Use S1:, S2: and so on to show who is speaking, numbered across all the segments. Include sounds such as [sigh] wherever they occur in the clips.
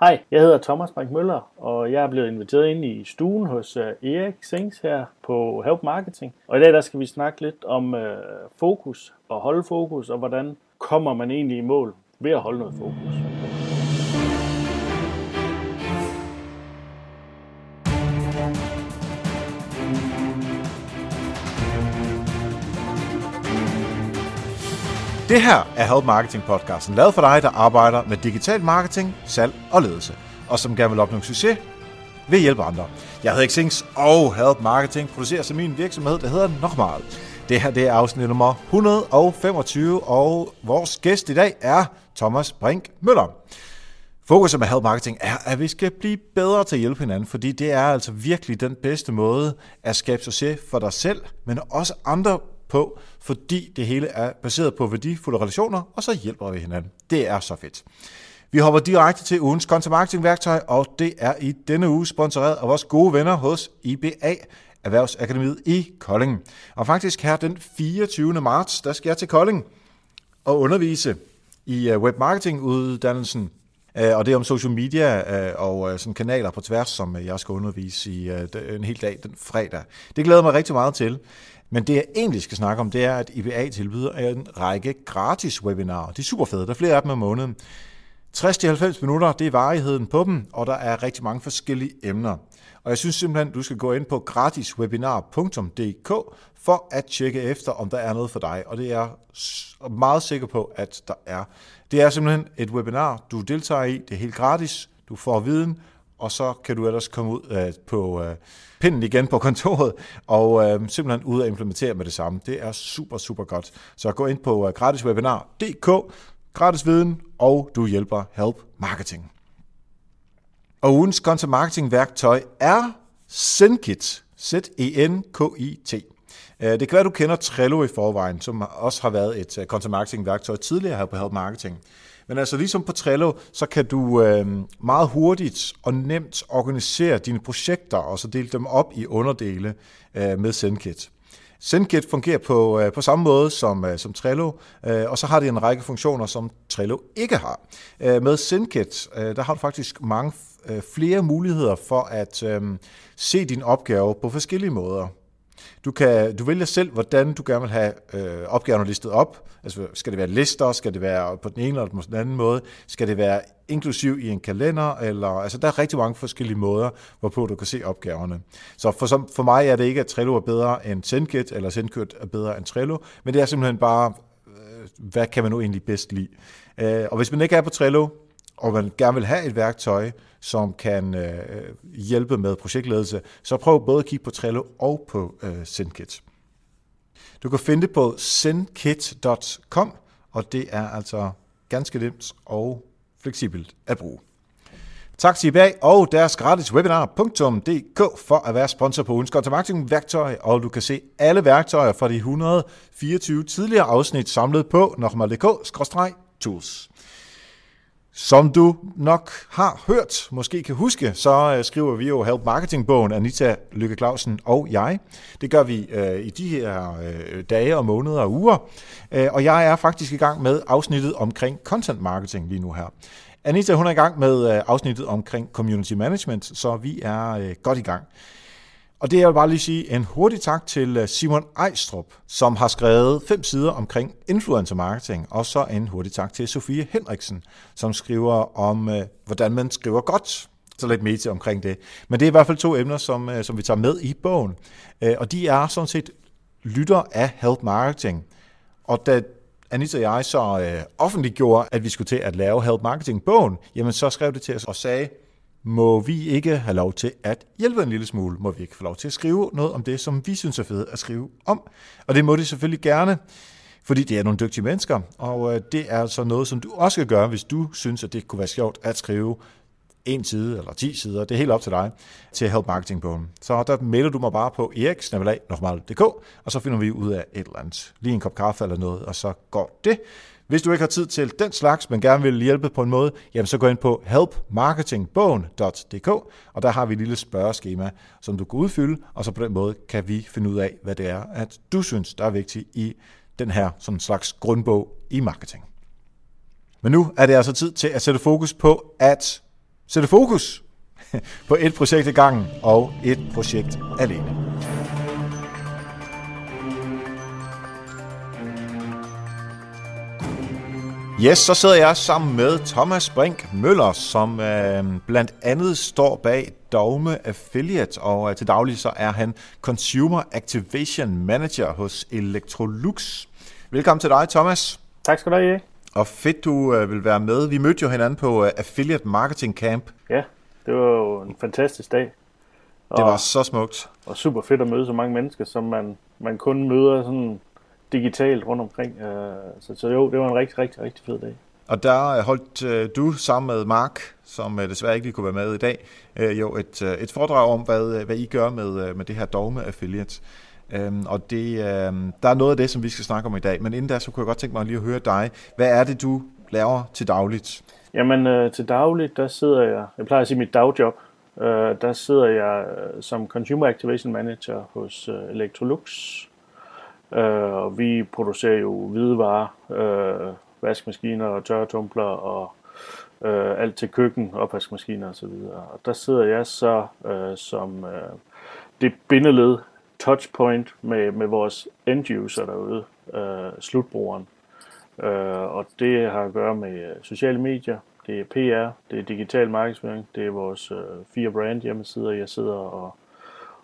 S1: Hej, jeg hedder Thomas Brink Møller, og jeg er blevet inviteret ind i stuen hos øh, Erik Sings her på Help Marketing. Og i dag der skal vi snakke lidt om øh, fokus og holde fokus, og hvordan kommer man egentlig i mål ved at holde noget fokus.
S2: Det her er Help Marketing podcasten, lavet for dig, der arbejder med digital marketing, salg og ledelse, og som gerne vil opnå succes ved at hjælpe andre. Jeg hedder Xings, og Help Marketing producerer som min virksomhed, der hedder Nokmal. Det her det er afsnit nummer 125, og vores gæst i dag er Thomas Brink Møller. Fokus med Help Marketing er, at vi skal blive bedre til at hjælpe hinanden, fordi det er altså virkelig den bedste måde at skabe succes for dig selv, men også andre på, fordi det hele er baseret på værdifulde relationer, og så hjælper vi hinanden. Det er så fedt. Vi hopper direkte til ugens content marketing værktøj, og det er i denne uge sponsoreret af vores gode venner hos IBA, Erhvervsakademiet i Kolding. Og faktisk her den 24. marts, der skal jeg til Kolding og undervise i øh, webmarketinguddannelsen webmarketing-uddannelsen og det er om social media øh, og sådan kanaler på tværs, som jeg skal undervise i en hel dag den fredag. Det glæder mig rigtig meget til. Men det jeg egentlig skal snakke om, det er, at IBA tilbyder en række gratis webinarer. De er super fede, der er flere af dem om måneden. 60-90 minutter, det er varigheden på dem, og der er rigtig mange forskellige emner. Og jeg synes simpelthen, du skal gå ind på gratiswebinar.dk for at tjekke efter, om der er noget for dig. Og det er jeg meget sikker på, at der er. Det er simpelthen et webinar, du deltager i. Det er helt gratis. Du får viden, og så kan du ellers komme ud øh, på øh, pinden igen på kontoret, og øh, simpelthen ud og implementere med det samme. Det er super, super godt. Så gå ind på øh, gratiswebinar.dk, gratis viden, og du hjælper Help Marketing. Og ugens content marketing værktøj er ZenKit. Z-E-N-K-I-T. Øh, det kan være, du kender Trello i forvejen, som også har været et øh, content marketing værktøj tidligere her på Help Marketing. Men altså ligesom på Trello, så kan du øh, meget hurtigt og nemt organisere dine projekter, og så dele dem op i underdele øh, med SendKit. SendKit fungerer på, øh, på samme måde som, øh, som Trello, øh, og så har det en række funktioner, som Trello ikke har. Øh, med SendKit, øh, der har du faktisk mange øh, flere muligheder for at øh, se din opgave på forskellige måder. Du, kan, du vælger selv, hvordan du gerne vil have øh, opgaverne listet op. Altså, skal det være lister? Skal det være på den ene eller på den anden måde? Skal det være inklusiv i en kalender? Eller, altså, der er rigtig mange forskellige måder, hvorpå du kan se opgaverne. Så for, som, for mig er det ikke, at Trello er bedre end SendKit, eller SendKit er bedre end Trello, men det er simpelthen bare, øh, hvad kan man nu egentlig bedst lide? Øh, og hvis man ikke er på Trello, og man gerne vil have et værktøj, som kan øh, hjælpe med projektledelse, så prøv både at kigge på Trello og på øh, SendKit. Du kan finde det på sendkit.com, og det er altså ganske nemt og fleksibelt at bruge. Tak til IBA og deres gratis webinar.dk for at være sponsor på ugens content marketing værktøj, og du kan se alle værktøjer fra de 124 tidligere afsnit samlet på nokmal.dk-tools. Som du nok har hørt, måske kan huske, så øh, skriver vi jo Help Marketing-bogen, Anita Lykke Clausen og jeg. Det gør vi øh, i de her øh, dage og måneder og uger. Øh, og jeg er faktisk i gang med afsnittet omkring content marketing lige nu her. Anita hun er i gang med øh, afsnittet omkring community management, så vi er øh, godt i gang. Og det jeg vil bare lige sige en hurtig tak til øh, Simon Ejstrup, som har skrevet fem sider omkring influencer marketing, og så en hurtig tak til Sofie Henriksen, som skriver om, øh, hvordan man skriver godt. Så lidt mere til omkring det. Men det er i hvert fald to emner, som, øh, som vi tager med i bogen. Og de er sådan set lytter af Help Marketing. Og da Anita og jeg så offentliggjorde, at vi skulle til at lave Help Marketing-bogen, jamen så skrev det til os og sagde, må vi ikke have lov til at hjælpe en lille smule? Må vi ikke få lov til at skrive noget om det, som vi synes er fedt at skrive om? Og det må de selvfølgelig gerne, fordi det er nogle dygtige mennesker, og øh, det er altså noget, som du også kan gøre, hvis du synes, at det kunne være sjovt at skrive en side eller 10 sider, det er helt op til dig, til Help Marketing på Så der melder du mig bare på eriksnabelag.dk, og så finder vi ud af et eller andet. Lige en kop kaffe eller noget, og så går det. Hvis du ikke har tid til den slags, men gerne vil hjælpe på en måde, jamen så gå ind på helpmarketingbogen.dk, og der har vi et lille spørgeskema, som du kan udfylde, og så på den måde kan vi finde ud af, hvad det er, at du synes, der er vigtigt i den her sådan slags grundbog i marketing. Men nu er det altså tid til at sætte fokus på at sætte fokus [laughs] på et projekt i gangen og et projekt alene. Yes, så sidder jeg sammen med Thomas Brink Møller, som øh, blandt andet står bag Dogme Affiliate, og øh, til daglig så er han Consumer Activation Manager hos Electrolux. Velkommen til dig, Thomas.
S1: Tak skal du have,
S2: Og fedt, du øh, vil være med. Vi mødte jo hinanden på øh, Affiliate Marketing Camp.
S1: Ja, det var jo en fantastisk dag.
S2: Og, det var så smukt.
S1: Og super fedt at møde så mange mennesker, som man, man kun møder sådan digitalt rundt omkring. Øh, så, så jo, det var en rigtig, rigtig, rigtig fed dag.
S2: Og der holdt øh, du sammen med Mark, som øh, desværre ikke lige kunne være med i dag, øh, jo et, øh, et foredrag om, hvad, hvad I gør med, øh, med det her dogme affiliate. Øhm, og det, øh, der er noget af det, som vi skal snakke om i dag. Men inden da, så kunne jeg godt tænke mig lige at høre dig. Hvad er det, du laver til dagligt?
S1: Jamen, øh, til dagligt, der sidder jeg, jeg plejer at sige mit dagjob, øh, der sidder jeg øh, som Consumer Activation Manager hos øh, Electrolux. Øh, og vi producerer jo hvidevarer, øh, vaskemaskiner og tørretumbler og øh, alt til køkken, opvaskemaskiner osv. Og, og der sidder jeg så øh, som øh, det bindeled touchpoint med, med vores end user derude, øh, slutbrugeren. Øh, og det har at gøre med øh, sociale medier, det er PR, det er digital markedsføring, det er vores øh, fire brand hjemmesider, jeg sidder og,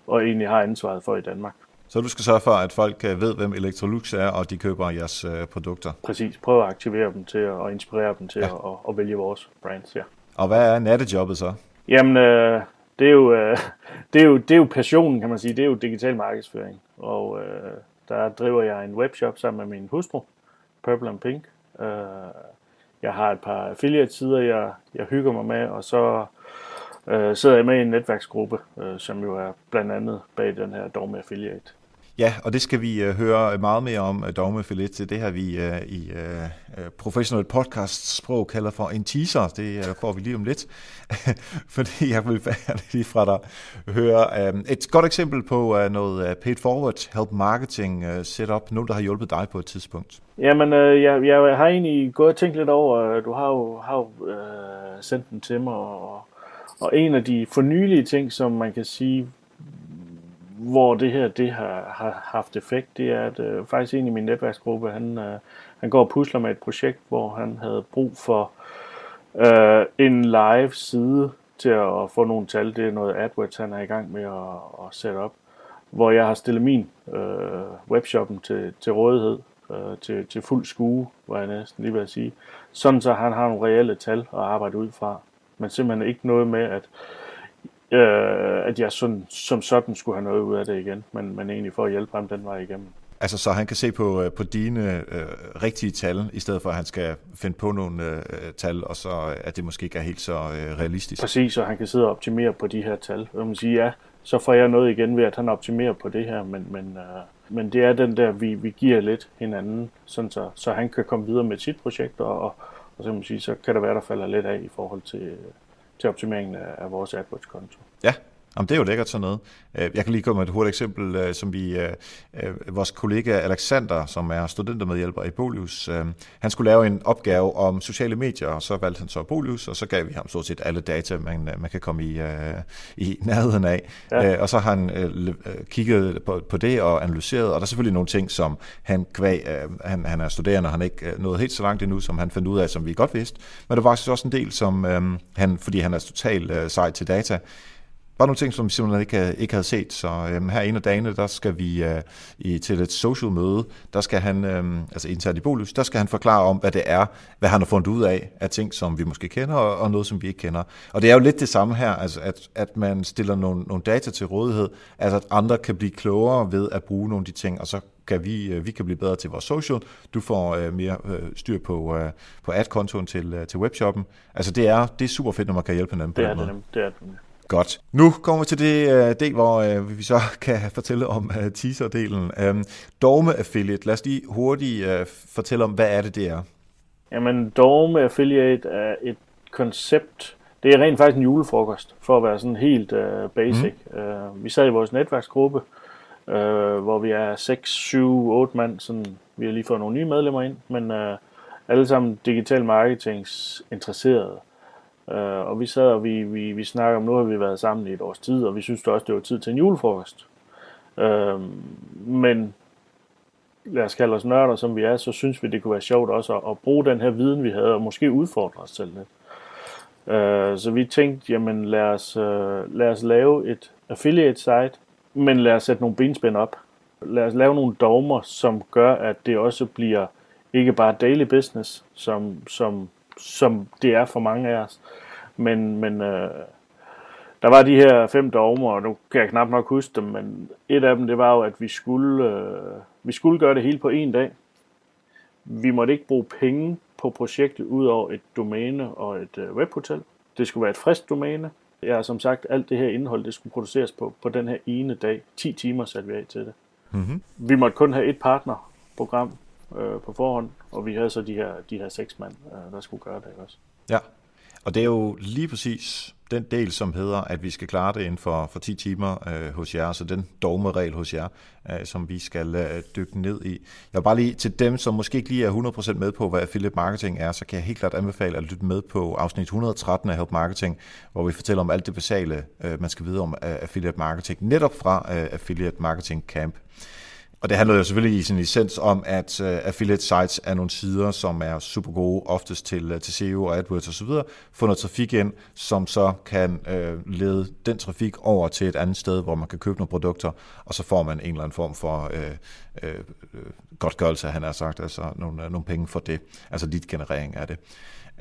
S1: og egentlig har ansvaret for i Danmark.
S2: Så du skal sørge for, at folk øh, ved, hvem Electrolux er, og de køber jeres øh, produkter?
S1: Præcis. Prøv at aktivere dem til og inspirere dem til ja. at, at, at vælge vores brands, ja.
S2: Og hvad er nattejobbet så?
S1: Jamen, øh, det, er jo, øh, [laughs] det, er jo, det er jo passionen, kan man sige. Det er jo digital markedsføring. Og øh, der driver jeg en webshop sammen med min hustru, Purple and Pink. Øh, jeg har et par affiliate-sider, jeg, jeg hygger mig med, og så øh, sidder jeg med i en netværksgruppe, øh, som jo er blandt andet bag den her Dogme Affiliate.
S2: Ja, og det skal vi uh, høre meget mere om, uh, Dogme Affiliate. Det her, vi uh, i uh, professional podcast sprog kalder for en teaser. Det uh, får vi lige om lidt, [laughs] fordi jeg vil [laughs] lige fra dig høre um, et godt eksempel på uh, noget uh, paid forward help marketing uh, setup, noget der har hjulpet dig på et tidspunkt.
S1: Jamen, uh, jeg, jeg har egentlig gået og tænkt lidt over, du har jo, har jo uh, sendt den til mig, og og en af de fornyelige ting, som man kan sige, hvor det her det har, har haft effekt, det er, at øh, faktisk en i min netværksgruppe, han, øh, han går og pusler med et projekt, hvor han havde brug for øh, en live side til at få nogle tal. Det er noget AdWords, han er i gang med at, at sætte op, hvor jeg har stillet min øh, webshoppen til, til rådighed, øh, til, til fuld skue, var jeg næsten lige ved at sige. Sådan så han har nogle reelle tal at arbejde ud fra men simpelthen ikke noget med, at, øh, at jeg sådan, som sådan skulle have noget ud af det igen, men, men egentlig for at hjælpe ham den vej igennem.
S2: Altså så han kan se på, øh, på dine øh, rigtige tal, i stedet for at han skal finde på nogle øh, tal, og så at det måske ikke er helt så øh, realistisk.
S1: Præcis, og han kan sidde og optimere på de her tal. Og man sige, ja, så får jeg noget igen ved, at han optimerer på det her, men, men, øh, men det er den der, vi, vi giver lidt hinanden, sådan så, så han kan komme videre med sit projekt, og, og, og så, man sige, så kan der være, der falder lidt af i forhold til, til optimeringen af, af vores AdWords-konto.
S2: Ja, Jamen, det er jo lækkert sådan noget. Øh, jeg kan lige komme med et hurtigt eksempel, øh, som vi, øh, vores kollega Alexander, som er studentermedhjælper i Bolius, han skulle lave en opgave om sociale medier, og så valgte han så Bolius, og så gav vi ham stort set alle data, man, man kan komme i, i nærheden af. Ja. Og så har han kigget på, på det og analyseret, og der er selvfølgelig nogle ting, som han kvæg, han, han er studerende, og han ikke nået helt så langt endnu, som han fandt ud af, som vi godt vidste. Men der var faktisk også en del, som han, fordi han er totalt sej til data, var nogle ting, som vi simpelthen ikke, ikke havde set. Så øhm, her en af dagene, der skal vi øh, i, til et social møde, der skal han, øhm, altså internt i Bolus, der skal han forklare om, hvad det er, hvad han har fundet ud af, af ting, som vi måske kender, og, og noget, som vi ikke kender. Og det er jo lidt det samme her, altså at, at man stiller nogle, nogle data til rådighed, altså at andre kan blive klogere ved at bruge nogle af de ting, og så kan vi, øh, vi kan blive bedre til vores social. Du får øh, mere øh, styr på, øh, på ad-kontoen til, øh, til webshoppen. Altså det er, det er super fedt, når man kan hjælpe hinanden på
S1: det
S2: den
S1: måde.
S2: Det,
S1: det er det.
S2: Godt. Nu kommer vi til det uh, del, hvor uh, vi så [laughs] kan fortælle om uh, teaser-delen. Um, Dogme Affiliate, lad os lige hurtigt uh, fortælle om, hvad er det, det er?
S1: Jamen, Dogme Affiliate er et koncept, det er rent faktisk en julefrokost, for at være sådan helt uh, basic. Mm. Uh, vi sad i vores netværksgruppe, uh, hvor vi er 6, 7, 8 mand, sådan, vi har lige fået nogle nye medlemmer ind, men uh, alle sammen digital marketings interesserede. Øh, og vi sad og vi, vi, vi snakker om, nu har vi været sammen i et års tid, og vi synes også, det var tid til en julefrokost. Øh, men lad os kalde os nørder, som vi er, så synes vi, det kunne være sjovt også at, at bruge den her viden, vi havde, og måske udfordre os selv lidt. Øh, så vi tænkte, jamen lad os, øh, lad os lave et affiliate site, men lad os sætte nogle benspænd op. Lad os lave nogle dogmer, som gør, at det også bliver ikke bare daily business, som, som, som det er for mange af os, men, men øh, der var de her fem dogmer, og nu kan jeg knap nok huske dem, men et af dem, det var jo, at vi skulle, øh, vi skulle gøre det hele på en dag. Vi måtte ikke bruge penge på projektet ud over et domæne og et øh, webhotel. Det skulle være et frisk domæne. Ja, som sagt, alt det her indhold, det skulle produceres på, på den her ene dag. 10 timer satte vi af til det. Mm-hmm. Vi måtte kun have et partnerprogram øh, på forhånd, og vi havde så de her, de her seks mand, øh, der skulle gøre det også.
S2: Ja, og det er jo lige præcis den del, som hedder, at vi skal klare det inden for, for 10 timer øh, hos jer, så den dogmeregel hos jer, øh, som vi skal øh, dykke ned i. Jeg vil bare lige til dem, som måske ikke lige er 100% med på, hvad affiliate marketing er, så kan jeg helt klart anbefale at lytte med på afsnit 113 af Help Marketing, hvor vi fortæller om alt det basale, øh, man skal vide om øh, affiliate marketing, netop fra øh, Affiliate Marketing Camp. Og det handler jo selvfølgelig i sin essens om, at uh, affiliate sites er nogle sider, som er super gode, oftest til, uh, til SEO og AdWords osv., få noget trafik ind, som så kan uh, lede den trafik over til et andet sted, hvor man kan købe nogle produkter, og så får man en eller anden form for uh, uh, godtgørelse, han har sagt, altså nogle, uh, nogle penge for det, altså dit generering af det.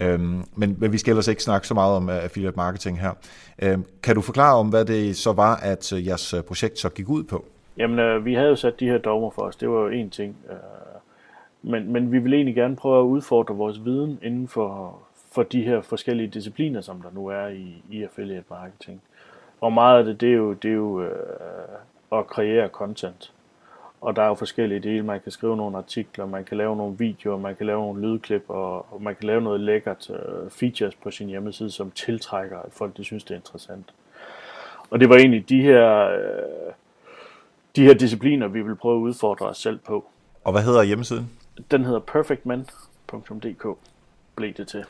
S2: Øhm, men, men vi skal ellers ikke snakke så meget om affiliate marketing her. Øhm, kan du forklare om, hvad det så var, at jeres projekt så gik ud på?
S1: Jamen, øh, vi havde jo sat de her dogmer for os. Det var jo en ting. Øh, men, men vi vil egentlig gerne prøve at udfordre vores viden inden for, for de her forskellige discipliner, som der nu er i, i affiliate marketing. Og meget af det, det er jo, det er jo øh, at kreere content. Og der er jo forskellige dele. Man kan skrive nogle artikler, man kan lave nogle videoer, man kan lave nogle lydklip, og, og man kan lave noget lækkert øh, features på sin hjemmeside, som tiltrækker, at folk de synes, det er interessant. Og det var egentlig de her... Øh, de her discipliner, vi vil prøve at udfordre os selv på.
S2: Og hvad hedder hjemmesiden?
S1: Den hedder perfectman.dk, blev det til.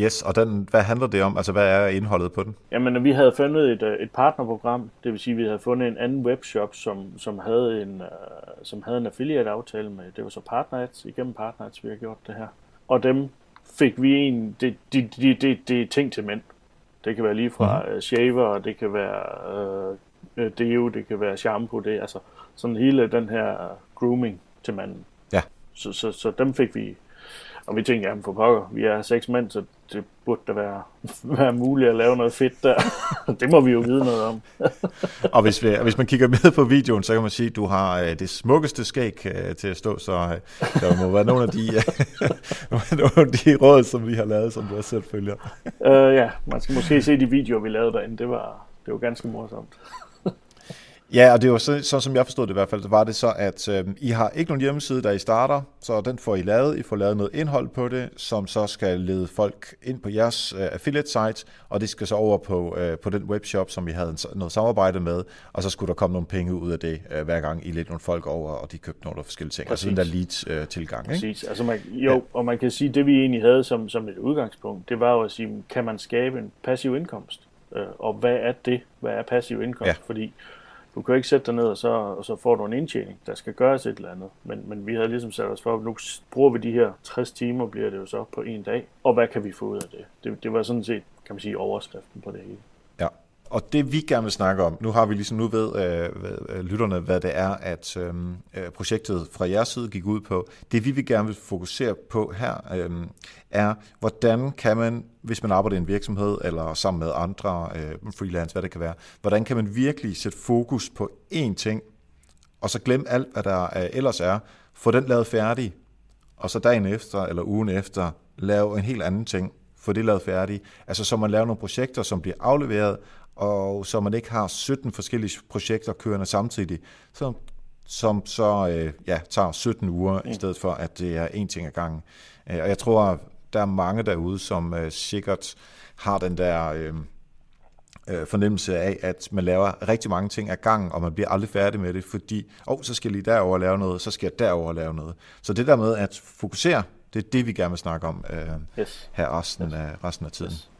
S2: Yes, og den, hvad handler det om? Altså, hvad er indholdet på den?
S1: Jamen, vi havde fundet et, øh, et partnerprogram, det vil sige, at vi havde fundet en anden webshop, som, som, havde, en, uh, som havde en affiliate-aftale med, det var så PartnerAds, igennem PartnerAds, vi har gjort det her. Og dem fik vi en, det de, de, de, de ting til mænd. Det kan være lige fra mm-hmm. shaver, det kan være uh, øh, deo, det kan være shampoo, det er altså sådan hele den her grooming til manden.
S2: Ja.
S1: Så, så, så dem fik vi, og vi tænkte, jamen for pokker, vi er seks mænd, så det burde da være, [laughs] være muligt at lave noget fedt der. [laughs] det må vi jo vide noget om.
S2: og hvis, vi, hvis man kigger med på videoen, så kan man sige, at du har øh, det smukkeste skæg øh, til at stå, så øh, der må være nogle af de, [laughs] nogle af de råd, som vi har lavet, som du også selv følger.
S1: uh, ja, man skal måske se de videoer, vi lavede derinde. Det var, det var ganske morsomt.
S2: Ja, og det var så, så som jeg forstod det i hvert fald, var det så, at øh, I har ikke nogen hjemmeside, der I starter, så den får I lavet. I får lavet noget indhold på det, som så skal lede folk ind på jeres øh, affiliate site, og det skal så over på, øh, på den webshop, som I havde noget samarbejde med, og så skulle der komme nogle penge ud af det, øh, hver gang I ledte nogle folk over, og de købte nogle forskellige ting. Præcis. Altså den der lead-tilgang.
S1: Øh, Præcis. Ikke? Altså man, jo, ja. og man kan sige, det vi egentlig havde som, som et udgangspunkt, det var jo at sige, kan man skabe en passiv indkomst? Øh, og hvad er det? Hvad er passiv indkomst? Ja. Fordi du kan ikke sætte dig ned, og så, og så får du en indtjening. Der skal gøres et eller andet. Men, men vi havde ligesom sat os for, at nu bruger vi de her 60 timer, bliver det jo så på en dag. Og hvad kan vi få ud af det? Det, det var sådan set, kan man sige, overskriften på det hele.
S2: Og det vi gerne vil snakke om, nu har vi ligesom nu ved øh, øh lytterne, hvad det er, at øhm, øh, projektet fra jeres side gik ud på. Det vi vil gerne vil fokusere på her, øh, er, hvordan kan man, hvis man arbejder i en virksomhed, eller sammen med andre øh, freelance, hvad det kan være, hvordan kan man virkelig sætte fokus på én ting, og så glemme alt, hvad der øh, ellers er, få den lavet færdig, og så dagen efter, eller ugen efter, lave en helt anden ting, få det lavet færdigt. Altså så man laver nogle projekter, som bliver afleveret, og så man ikke har 17 forskellige projekter kørende samtidig, så, som så øh, ja, tager 17 uger, mm. i stedet for at det er én ting ad gangen. Øh, og jeg tror, der er mange derude, som øh, sikkert har den der øh, øh, fornemmelse af, at man laver rigtig mange ting ad gangen, og man bliver aldrig færdig med det, fordi, oh, så skal jeg lige derover lave noget, så skal jeg derover lave noget. Så det der med at fokusere, det er det, vi gerne vil snakke om øh, yes. her resten, yes. af, resten af tiden. Yes.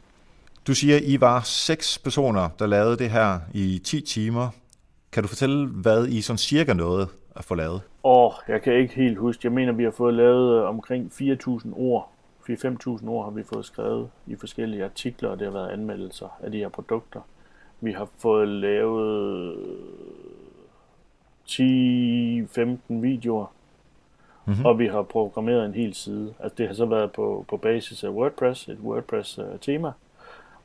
S2: Du siger, I var seks personer, der lavede det her i 10 timer. Kan du fortælle, hvad I sådan cirka nåede at få lavet?
S1: Åh, jeg kan ikke helt huske. Jeg mener, vi har fået lavet øh, omkring 4.000 ord. 4-5.000 ord har vi fået skrevet i forskellige artikler, og det har været anmeldelser af de her produkter. Vi har fået lavet 10-15 videoer, mm-hmm. og vi har programmeret en hel side. Altså det har så været på, på basis af WordPress, et WordPress-tema,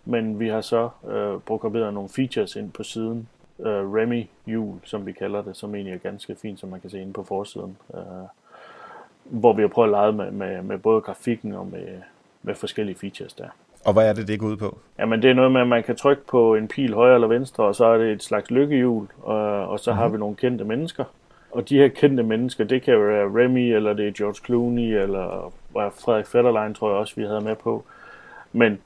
S1: men vi har så øh, programmeret nogle features ind på siden, øh, Remy Jul, som vi kalder det, som egentlig er ganske fint, som man kan se inde på forsiden. Øh, hvor vi har prøvet at lege med, med, med både grafikken og med, med forskellige features der.
S2: Og hvad er det, det går ud på?
S1: Jamen, det er noget med, at man kan trykke på en pil højre eller venstre, og så er det et slags lykkehjul, og, og så mm-hmm. har mhm. vi nogle kendte mennesker. Og de her kendte mennesker, det kan være Remy, eller det er George Clooney, eller Frederik Fetterlein, tror jeg også, vi havde med på. Men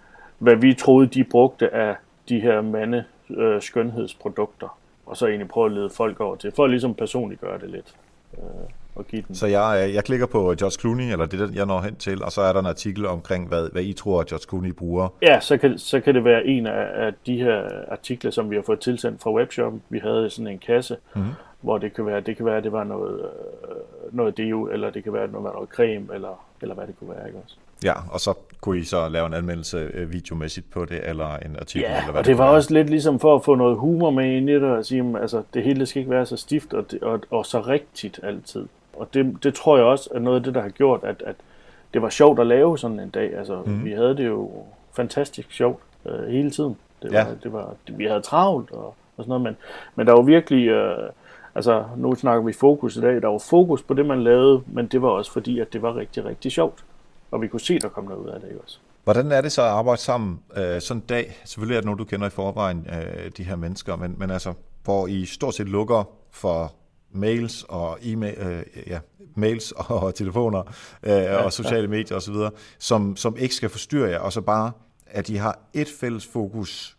S1: hvad vi troede, de brugte af de her mande øh, skønhedsprodukter, og så egentlig prøve at lede folk over til, for at ligesom personligt gøre det lidt. Øh,
S2: og give den. Så jeg, jeg klikker på George Clooney, eller det jeg når hen til, og så er der en artikel omkring, hvad, hvad I tror, at George Clooney bruger.
S1: Ja, så kan, så kan det være en af, af de her artikler, som vi har fået tilsendt fra webshoppen. Vi havde sådan en kasse, mm-hmm. Hvor det kan være, det kan være, at det var noget, øh, noget deo, eller det kan være, det var noget creme, eller, eller hvad det kunne være, ikke også?
S2: Ja, og så kunne I så lave en anmeldelse øh, videomæssigt på det, eller en artikel?
S1: Ja,
S2: eller hvad
S1: og det, det var være. også lidt ligesom for at få noget humor med ind i det, og sige, altså det hele skal ikke være så stift og, og, og så rigtigt altid. Og det, det tror jeg også er noget af det, der har gjort, at, at det var sjovt at lave sådan en dag. Altså, mm. vi havde det jo fantastisk sjovt øh, hele tiden. Det var, ja. det var, det, vi havde travlt og, og sådan noget, men, men der var virkelig, øh, altså nu snakker vi fokus i dag, der var fokus på det, man lavede, men det var også fordi, at det var rigtig, rigtig sjovt. Og vi kunne se, der kom noget ud af det også.
S2: Hvordan er det så at arbejde sammen øh, sådan en dag? Selvfølgelig er det noget, du kender i forvejen, øh, de her mennesker, men, men altså, hvor I stort set lukker for mails og e-mail, øh, ja, mails [laughs] og telefoner øh, ja, og sociale ja. medier osv., som, som ikke skal forstyrre jer, og så bare at I har et fælles fokus.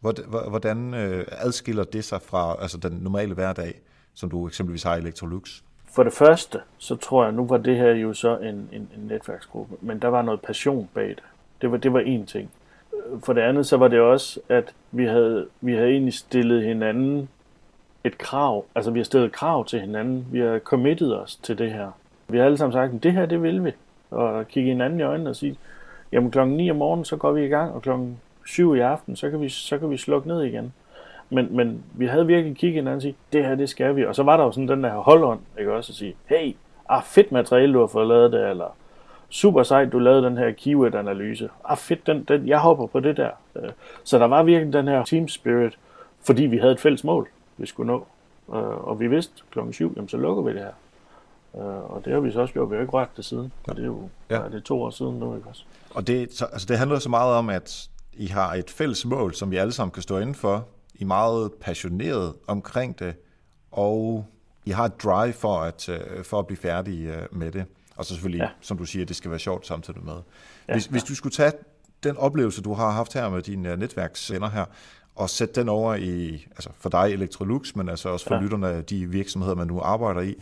S2: Hvordan øh, adskiller det sig fra altså den normale hverdag, som du eksempelvis har i Electrolux?
S1: For det første, så tror jeg, nu var det her jo så en, en, en netværksgruppe, men der var noget passion bag det. Det var, det var én ting. For det andet, så var det også, at vi havde, vi havde egentlig stillet hinanden et krav, altså vi har stillet krav til hinanden, vi har committed os til det her. Vi har alle sammen sagt, at det her, det vil vi. Og kigge hinanden i øjnene og sige, jamen klokken 9 om morgenen, så går vi i gang, og klokken 7 i aften, så kan vi, så kan vi slukke ned igen. Men, men vi havde virkelig kigget hinanden og sige, det her, det skal vi. Og så var der jo sådan den der holdånd, ikke også, at sige, hey, ah, fedt materiale, du har fået lavet det, eller super sejt, du lavede den her keyword-analyse. Ah, fedt, den, den, jeg hopper på det der. Øh, så der var virkelig den her team spirit, fordi vi havde et fælles mål vi skulle nå. Øh, og vi vidste klokken 7, jamen så lukker vi det her. Øh, og det har vi så også gjort. Vi har ikke rørt det siden. Ja. Og det er jo ja. det er to år siden nu, ikke også?
S2: Og det, så, altså det handler så meget om, at I har et fælles mål, som vi alle sammen kan stå inden for. I er meget passioneret omkring det, og I har et drive for at, øh, for at blive færdige øh, med det. Og så selvfølgelig, ja. som du siger, det skal være sjovt samtidig med. Hvis, ja, hvis du skulle tage den oplevelse, du har haft her med dine øh, netværkscenter her, og sætte den over i, altså for dig Electrolux, men altså også for ja. lytterne af de virksomheder, man nu arbejder i.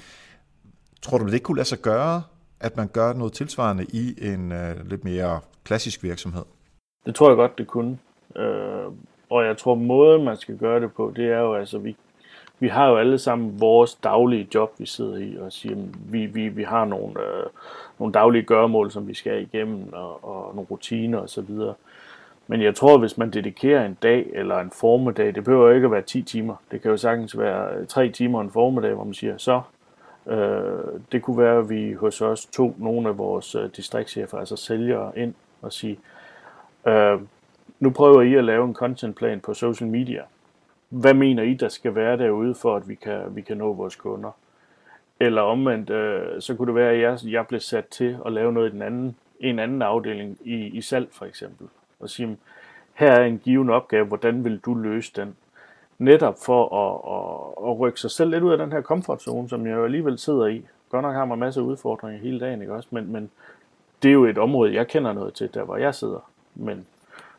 S2: Tror du, det ikke kunne lade sig gøre, at man gør noget tilsvarende i en uh, lidt mere klassisk virksomhed?
S1: Det tror jeg godt, det kunne. Uh, og jeg tror, måden man skal gøre det på, det er jo altså, vi, vi har jo alle sammen vores daglige job, vi sidder i, og siger, vi, vi, vi har nogle, øh, nogle daglige gøremål, som vi skal igennem, og, og nogle rutiner osv., men jeg tror, hvis man dedikerer en dag eller en formiddag, det behøver ikke at være 10 timer. Det kan jo sagtens være øh, 3 timer en formiddag, hvor man siger, så øh, det kunne være, at vi hos os tog nogle af vores øh, distriktschefer, altså sælgere, ind og sige, øh, nu prøver I at lave en contentplan på social media. Hvad mener I, der skal være derude, for at vi kan, vi kan nå vores kunder? Eller omvendt, øh, så kunne det være, at jeg, jeg blev sat til at lave noget i den anden, en anden afdeling i, i salg for eksempel og sige, her er en given opgave, hvordan vil du løse den? Netop for at, at, at rykke sig selv lidt ud af den her komfortzone, som jeg jo alligevel sidder i. Godt nok har man masser af udfordringer hele dagen, ikke også? Men, men det er jo et område, jeg kender noget til, der hvor jeg sidder. Men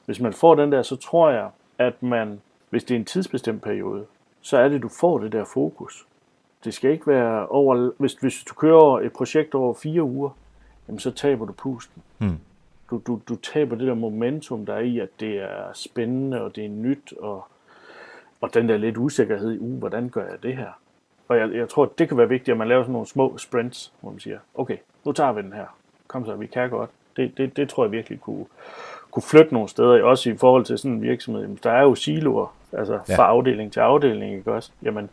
S1: hvis man får den der, så tror jeg, at man, hvis det er en tidsbestemt periode, så er det, du får det der fokus. Det skal ikke være over, hvis, hvis du kører et projekt over fire uger, jamen så taber du pusten. Hmm. Du, du, du taber det der momentum, der er i, at det er spændende, og det er nyt, og, og den der lidt usikkerhed i, uh, hvordan gør jeg det her? Og jeg, jeg tror, det kan være vigtigt, at man laver sådan nogle små sprints, hvor man siger, okay, nu tager vi den her. Kom så, vi kan godt. Det, det, det tror jeg virkelig kunne, kunne flytte nogle steder, også i forhold til sådan en virksomhed. Der er jo siloer, altså ja. fra afdeling til afdeling, ikke også? Jamen,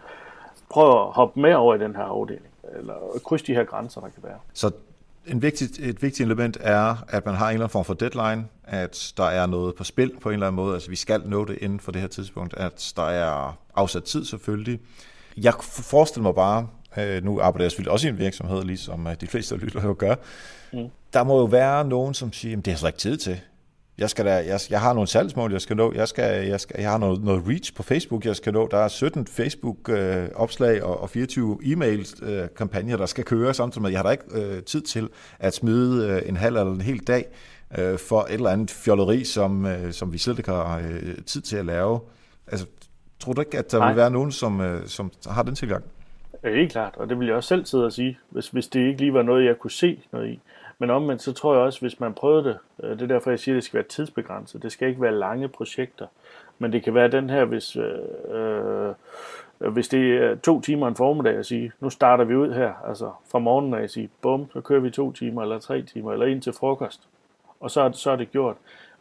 S1: prøv at hoppe med over i den her afdeling, eller krydse de her grænser, der kan være.
S2: Så en vigtig, et vigtigt element er, at man har en eller anden form for deadline, at der er noget på spil på en eller anden måde, altså vi skal nå det inden for det her tidspunkt, at der er afsat tid selvfølgelig. Jeg forestiller mig bare, øh, nu arbejder jeg selvfølgelig også i en virksomhed, ligesom de fleste lytter jo gør, mm. der må jo være nogen, som siger, det har så ikke tid til jeg, skal da, jeg, jeg har nogle salgsmål, jeg skal nå. Jeg, skal, jeg, skal, jeg har noget, noget reach på Facebook, jeg skal nå. Der er 17 Facebook-opslag øh, og, og 24 e-mail-kampagner, øh, der skal køre samtidig med. Jeg har da ikke øh, tid til at smide øh, en halv eller en hel dag øh, for et eller andet fjolleri, som, øh, som vi slet ikke har øh, tid til at lave. Altså, tror du ikke, at der Nej. vil være nogen, som, øh, som har den tilgang?
S1: Ja, helt klart, og det vil jeg også selv sidde og sige, hvis, hvis det ikke lige var noget, jeg kunne se noget i. Men omvendt, så tror jeg også, hvis man prøvede det, øh, det er derfor, jeg siger, at det skal være tidsbegrænset. Det skal ikke være lange projekter. Men det kan være den her, hvis, øh, øh, hvis det er to timer en formiddag at sige, nu starter vi ud her, altså fra morgenen af at sige, bum, så kører vi to timer, eller tre timer, eller ind til frokost. Og så, så er det gjort.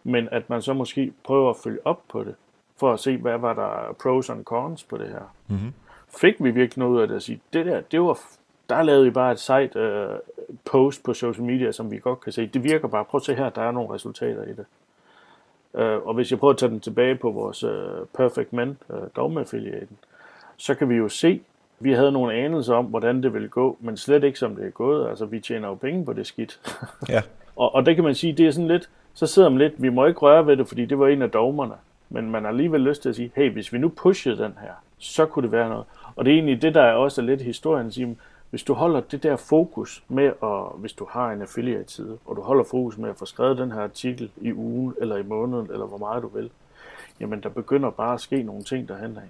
S1: Men at man så måske prøver at følge op på det, for at se, hvad var der pros and cons på det her. Mm-hmm. Fik vi virkelig noget af det at sige, det der, det var der lavede vi bare et site uh, post på social media, som vi godt kan se. Det virker bare. Prøv at se her, der er nogle resultater i det. Uh, og hvis jeg prøver at tage den tilbage på vores uh, Perfect Men, uh, dogme-affiliaten, så kan vi jo se, vi havde nogle anelser om, hvordan det ville gå, men slet ikke som det er gået. Altså, vi tjener jo penge på det skidt. ja. [laughs] og, og det kan man sige, det er sådan lidt, så sidder man lidt, vi må ikke røre ved det, fordi det var en af dogmerne. Men man har alligevel lyst til at sige, hey, hvis vi nu pushede den her, så kunne det være noget. Og det er egentlig det, der er også lidt historien at sige, hvis du holder det der fokus med, at, hvis du har en affiliate-side, og du holder fokus med at få skrevet den her artikel i ugen, eller i måneden, eller hvor meget du vil, jamen der begynder bare at ske nogle ting, der handler af.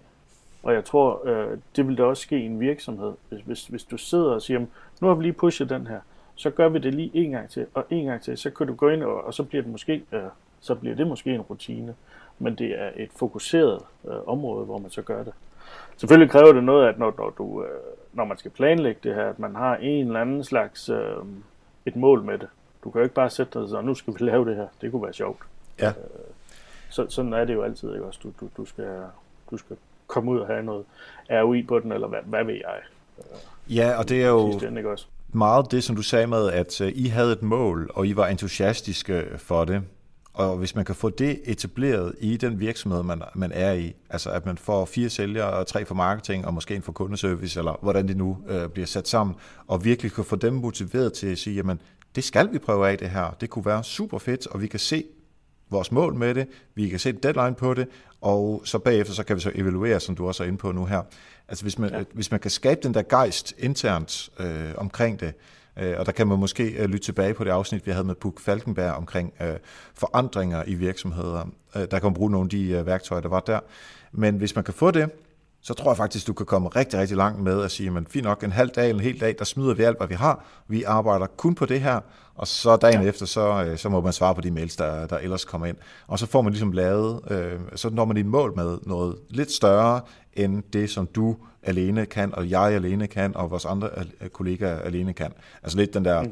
S1: Og jeg tror, øh, det vil da også ske i en virksomhed. Hvis, hvis, hvis du sidder og siger, nu har vi lige pushet den her, så gør vi det lige en gang til, og en gang til, så kan du gå ind, og, og så bliver det måske, øh, så bliver det måske en rutine. Men det er et fokuseret øh, område, hvor man så gør det. Selvfølgelig kræver det noget, at når, når, du, øh, når man skal planlægge det her, at man har en eller anden slags øh, et mål med det. Du kan jo ikke bare sætte dig og nu skal vi lave det her. Det kunne være sjovt. Ja. Øh, så, sådan er det jo altid, ikke også? Du, du, du, skal, du skal komme ud og have noget ROI på den, eller hvad, hvad ved jeg?
S2: Øh, ja, og det er jo ende, ikke også? meget det, som du sagde med, at I havde et mål, og I var entusiastiske for det. Og hvis man kan få det etableret i den virksomhed, man, man er i, altså at man får fire sælgere og tre for marketing og måske en for kundeservice, eller hvordan det nu øh, bliver sat sammen, og virkelig kan få dem motiveret til at sige, jamen det skal vi prøve af det her, det kunne være super fedt, og vi kan se vores mål med det, vi kan se deadline på det, og så bagefter så kan vi så evaluere, som du også er inde på nu her. Altså hvis man, ja. hvis man kan skabe den der gejst internt øh, omkring det, Øh, og der kan man måske øh, lytte tilbage på det afsnit, vi havde med Puk Falkenberg omkring øh, forandringer i virksomheder. Der kan man bruge nogle af de værktøjer, der var der. Men hvis man kan få det, så tror jeg faktisk, du kan komme rigtig, rigtig langt med at sige, men fint nok, en halv dag, en hel dag, der smider vi alt, hvad vi har. Vi arbejder kun på det her, og så dagen ja. efter, så, så må man svare på de mails, der, der ellers kommer ind. Og så får man ligesom lavet, øh, så når man i mål med noget lidt større, end det, som du alene kan, og jeg alene kan, og vores andre kollegaer alene kan. Altså lidt den der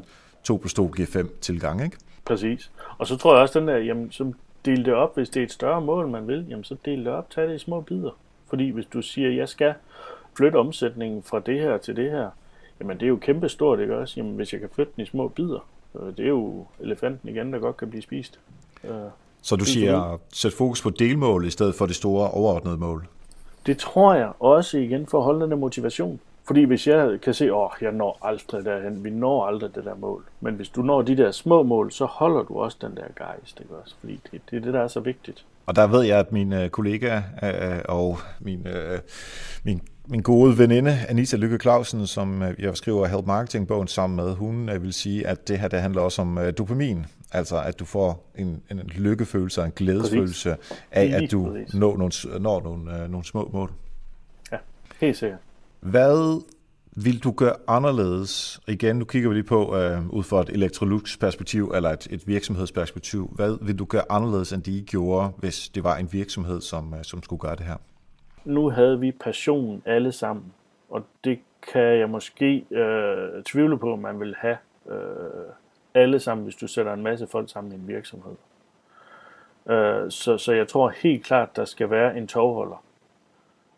S2: 2 plus 2 giver 5 tilgang, ikke?
S1: Præcis. Og så tror jeg også den der, jamen, så del det op, hvis det er et større mål, man vil, jamen så del det op, tag det i små bidder. Fordi hvis du siger, jeg skal flytte omsætningen fra det her til det her, jamen det er jo kæmpe stort, ikke også? Jamen hvis jeg kan flytte den i små bidder, det er jo elefanten igen, der godt kan blive spist.
S2: Så du siger, sæt fokus på delmål i stedet for det store overordnede mål?
S1: Det tror jeg også igen for at holde den der motivation. Fordi hvis jeg kan se, at oh, jeg når aldrig derhen, vi når aldrig det der mål. Men hvis du når de der små mål, så holder du også den der gejst, ikke også? Fordi det, det er det, der er så vigtigt.
S2: Og der ved jeg, at min øh, kollega øh, og min, øh, min, min gode veninde, Anita Lykke Clausen, som øh, jeg skriver Help Marketing-bogen sammen med, hun øh, vil sige, at det her det handler også om dopamin. Altså at du får en, en lykkefølelse og en glædesfølelse Præcis. af, at du når nogle, når nogle, øh, nogle små mål.
S1: Ja, helt sikkert.
S2: Hvad vil du gøre anderledes? Igen, nu kigger vi lige på øh, ud fra et Electrolux-perspektiv eller et, et virksomhedsperspektiv. Hvad vil du gøre anderledes, end de gjorde, hvis det var en virksomhed, som, øh, som skulle gøre det her?
S1: Nu havde vi passion alle sammen, og det kan jeg måske øh, tvivle på, at man vil have øh, alle sammen, hvis du sætter en masse folk sammen i en virksomhed. Øh, så, så jeg tror helt klart, der skal være en tovholder,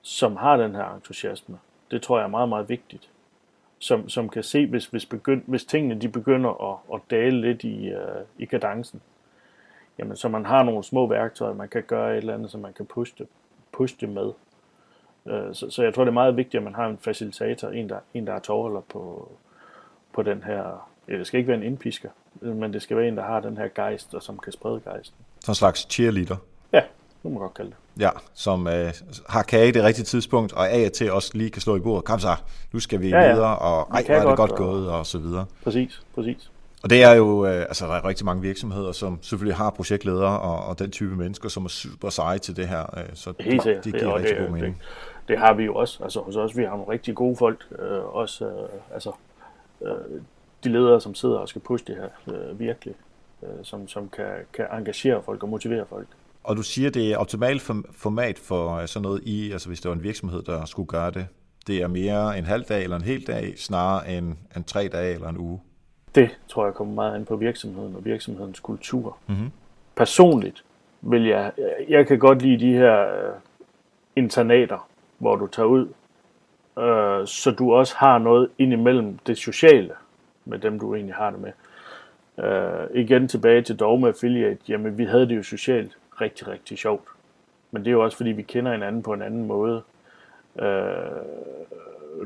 S1: som har den her entusiasme. Det tror jeg er meget, meget vigtigt. Som, som kan se, hvis, hvis, begynd, hvis tingene de begynder at, at dale lidt i, øh, i kadencen, jamen så man har nogle små værktøjer, man kan gøre et eller andet, så man kan pushe det, pushe det med. Øh, så, så jeg tror, det er meget vigtigt, at man har en facilitator, en der, en, der er tovholder på, på den her... Ja, det skal ikke være en indpisker, men det skal være en, der har den her gejst, og som kan sprede gejsten.
S2: Så en slags cheerleader?
S1: Ja, nu må man godt kalde det.
S2: Ja, som øh, har kage det rigtige tidspunkt, og af og til også lige kan slå i bordet. Kom så, nu skal vi ja, ja. videre, og ej, hvor er det godt, godt gået, og, og så videre.
S1: Præcis, præcis.
S2: Og det er jo, øh, altså der er rigtig mange virksomheder, som selvfølgelig har projektledere og, og den type mennesker, som er super seje til det her. Øh, så
S1: Helt sikkert. det giver det, rigtig det, god mening. Det, det har vi jo også. Altså hos os, vi har nogle rigtig gode folk, øh, også øh, altså, øh, de ledere, som sidder og skal pushe det her øh, virkelig, øh, som, som kan, kan engagere folk og motivere folk.
S2: Og du siger, det er optimalt format for øh, sådan noget i, altså hvis det var en virksomhed, der skulle gøre det. Det er mere en halv dag eller en hel dag, snarere end, end tre dage eller en uge.
S1: Det tror jeg kommer meget an på virksomheden og virksomhedens kultur. Mm-hmm. Personligt vil jeg, jeg kan godt lide de her øh, internater, hvor du tager ud, øh, så du også har noget indimellem det sociale med dem, du egentlig har det med. Øh, igen tilbage til Dogme Affiliate, jamen vi havde det jo socialt rigtig, rigtig sjovt. Men det er jo også fordi, vi kender hinanden på en anden måde. Øh,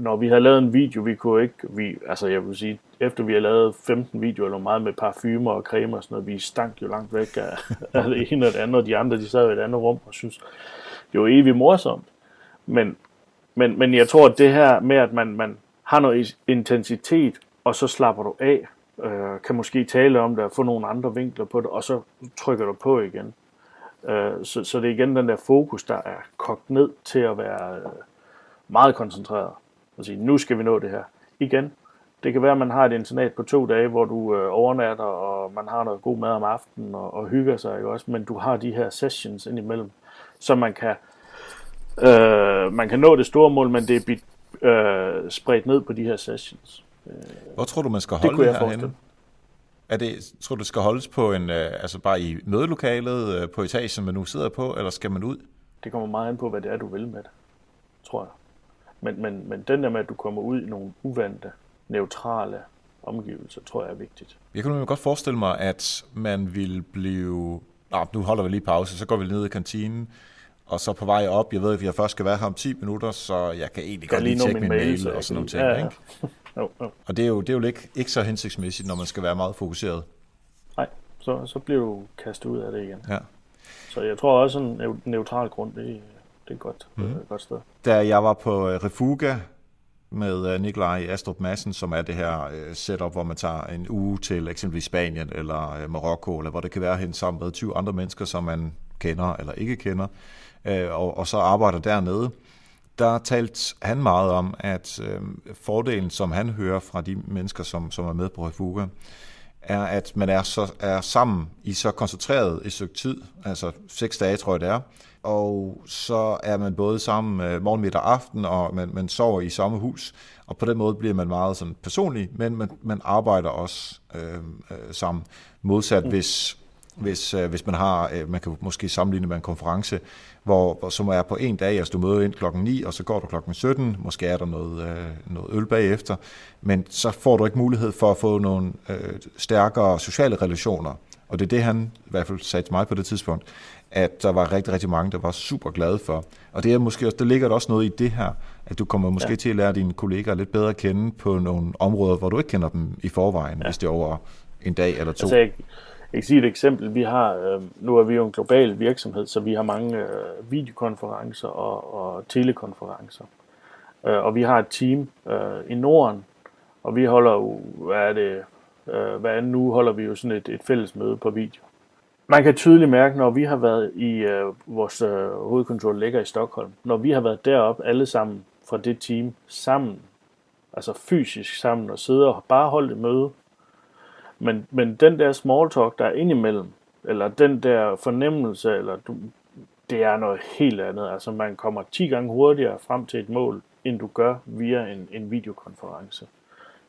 S1: når vi havde lavet en video, vi kunne ikke, vi, altså jeg vil sige, efter vi har lavet 15 videoer eller meget med parfumer og creme og sådan noget, vi stank jo langt væk af, [laughs] af det ene og det andet, og de andre, de sad i et andet rum og synes, det var evigt morsomt. Men, men, men jeg tror, at det her med, at man, man har noget intensitet, og så slapper du af, øh, kan måske tale om det og få nogle andre vinkler på det, og så trykker du på igen. Øh, så, så det er igen den der fokus, der er kogt ned til at være øh, meget koncentreret. Og sige, nu skal vi nå det her. Igen, det kan være, at man har et internat på to dage, hvor du øh, overnatter, og man har noget god mad om aftenen og, og hygger sig, ikke også? men du har de her sessions indimellem, så man kan, øh, man kan nå det store mål, men det er øh, spredt ned på de her sessions.
S2: Hvor tror du, man skal holde det, det herhenne? Er det, tror du, det skal holdes på en, øh, altså bare i mødelokalet øh, på etagen, man nu sidder på, eller skal man ud?
S1: Det kommer meget an på, hvad det er, du vil med det, tror jeg. Men, men, men den der med, at du kommer ud i nogle uvante, neutrale omgivelser, tror jeg er vigtigt.
S2: Jeg kan jo godt forestille mig, at man vil blive... Nå, nu holder vi lige pause, så går vi ned i kantinen, og så på vej op, jeg ved, at jeg først skal være her om 10 minutter, så jeg kan egentlig godt lige tjekke min mail og sådan nogle ting. Ja, ja. Ikke? [laughs] jo, jo. Og det er jo, det er jo ikke, ikke så hensigtsmæssigt, når man skal være meget fokuseret.
S1: Nej, så, så bliver du kastet ud af det igen. Ja. Så jeg tror også, en neutral grund, det, det er godt, mm. et godt sted.
S2: Da jeg var på øh, Refuga med øh, Nikolaj Astrup Madsen, som er det her øh, setup, hvor man tager en uge til eksempelvis Spanien eller Marokko, eller hvor det kan være hen sammen med 20 andre mennesker, som man kender eller ikke kender, og, og så arbejder dernede der talte han meget om, at øh, fordelen, som han hører fra de mennesker, som, som er med på Refuga, er, at man er, så, er sammen i så koncentreret et stykke tid, altså seks dage, tror jeg det er, og så er man både sammen øh, morgen, middag og aften, og man, man sover i samme hus, og på den måde bliver man meget sådan personlig, men man, man arbejder også øh, øh, sammen. Modsat mm. hvis, hvis, øh, hvis man har, øh, man kan måske sammenligne med en konference, hvor, hvor, som er på en dag, altså du møder ind klokken 9, og så går du klokken 17, måske er der noget, øh, noget øl bagefter, men så får du ikke mulighed for at få nogle øh, stærkere sociale relationer. Og det er det, han i hvert fald sagde til mig på det tidspunkt, at der var rigtig, rigtig mange, der var super glade for. Og det er måske også, der ligger der også noget i det her, at du kommer måske ja. til at lære dine kollegaer lidt bedre at kende på nogle områder, hvor du ikke kender dem i forvejen, ja. hvis det er over en dag eller to. Altså,
S1: jeg, jeg kan sige et eksempel. Vi har, øh, nu er vi jo en global virksomhed, så vi har mange øh, videokonferencer og, og telekonferencer. Øh, og vi har et team øh, i Norden, og vi holder jo, hvad er det, øh, hvad nu holder vi jo sådan et, et fælles møde på video. Man kan tydeligt mærke, når vi har været i øh, vores øh, hovedkontor ligger i Stockholm, når vi har været deroppe alle sammen fra det team sammen altså fysisk sammen og sidde og bare holde et møde. Men, men den der small talk, der er indimellem, eller den der fornemmelse, eller du, det er noget helt andet. Altså man kommer 10 gange hurtigere frem til et mål, end du gør via en, en videokonference.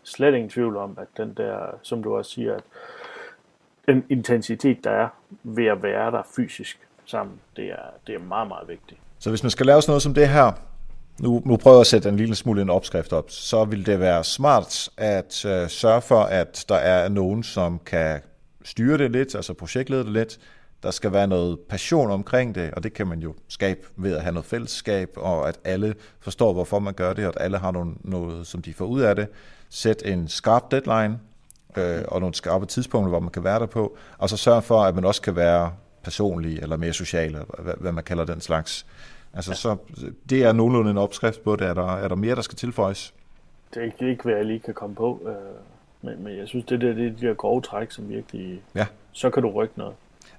S1: Slet ingen tvivl om, at den der, som du også siger, at den intensitet, der er ved at være der fysisk sammen, det er, det er meget, meget vigtigt.
S2: Så hvis man skal lave sådan noget som det her, nu, nu prøver jeg at sætte en lille smule en opskrift op, så vil det være smart at øh, sørge for, at der er nogen, som kan styre det lidt, altså projektlede det lidt. Der skal være noget passion omkring det, og det kan man jo skabe ved at have noget fællesskab, og at alle forstår, hvorfor man gør det, og at alle har noget, noget som de får ud af det. Sæt en skarp deadline, øh, og nogle skarpe tidspunkter, hvor man kan være der på, og så sørge for, at man også kan være personlig eller mere social, eller hvad, hvad man kalder den slags. Altså, ja. så det er nogenlunde en opskrift på det. Er der, er der mere, der skal tilføjes?
S1: Det er ikke, ikke hvad jeg lige kan komme på. Øh, men, men jeg synes, det, der, det er de der grove træk, som virkelig... Ja. Så kan du rykke noget.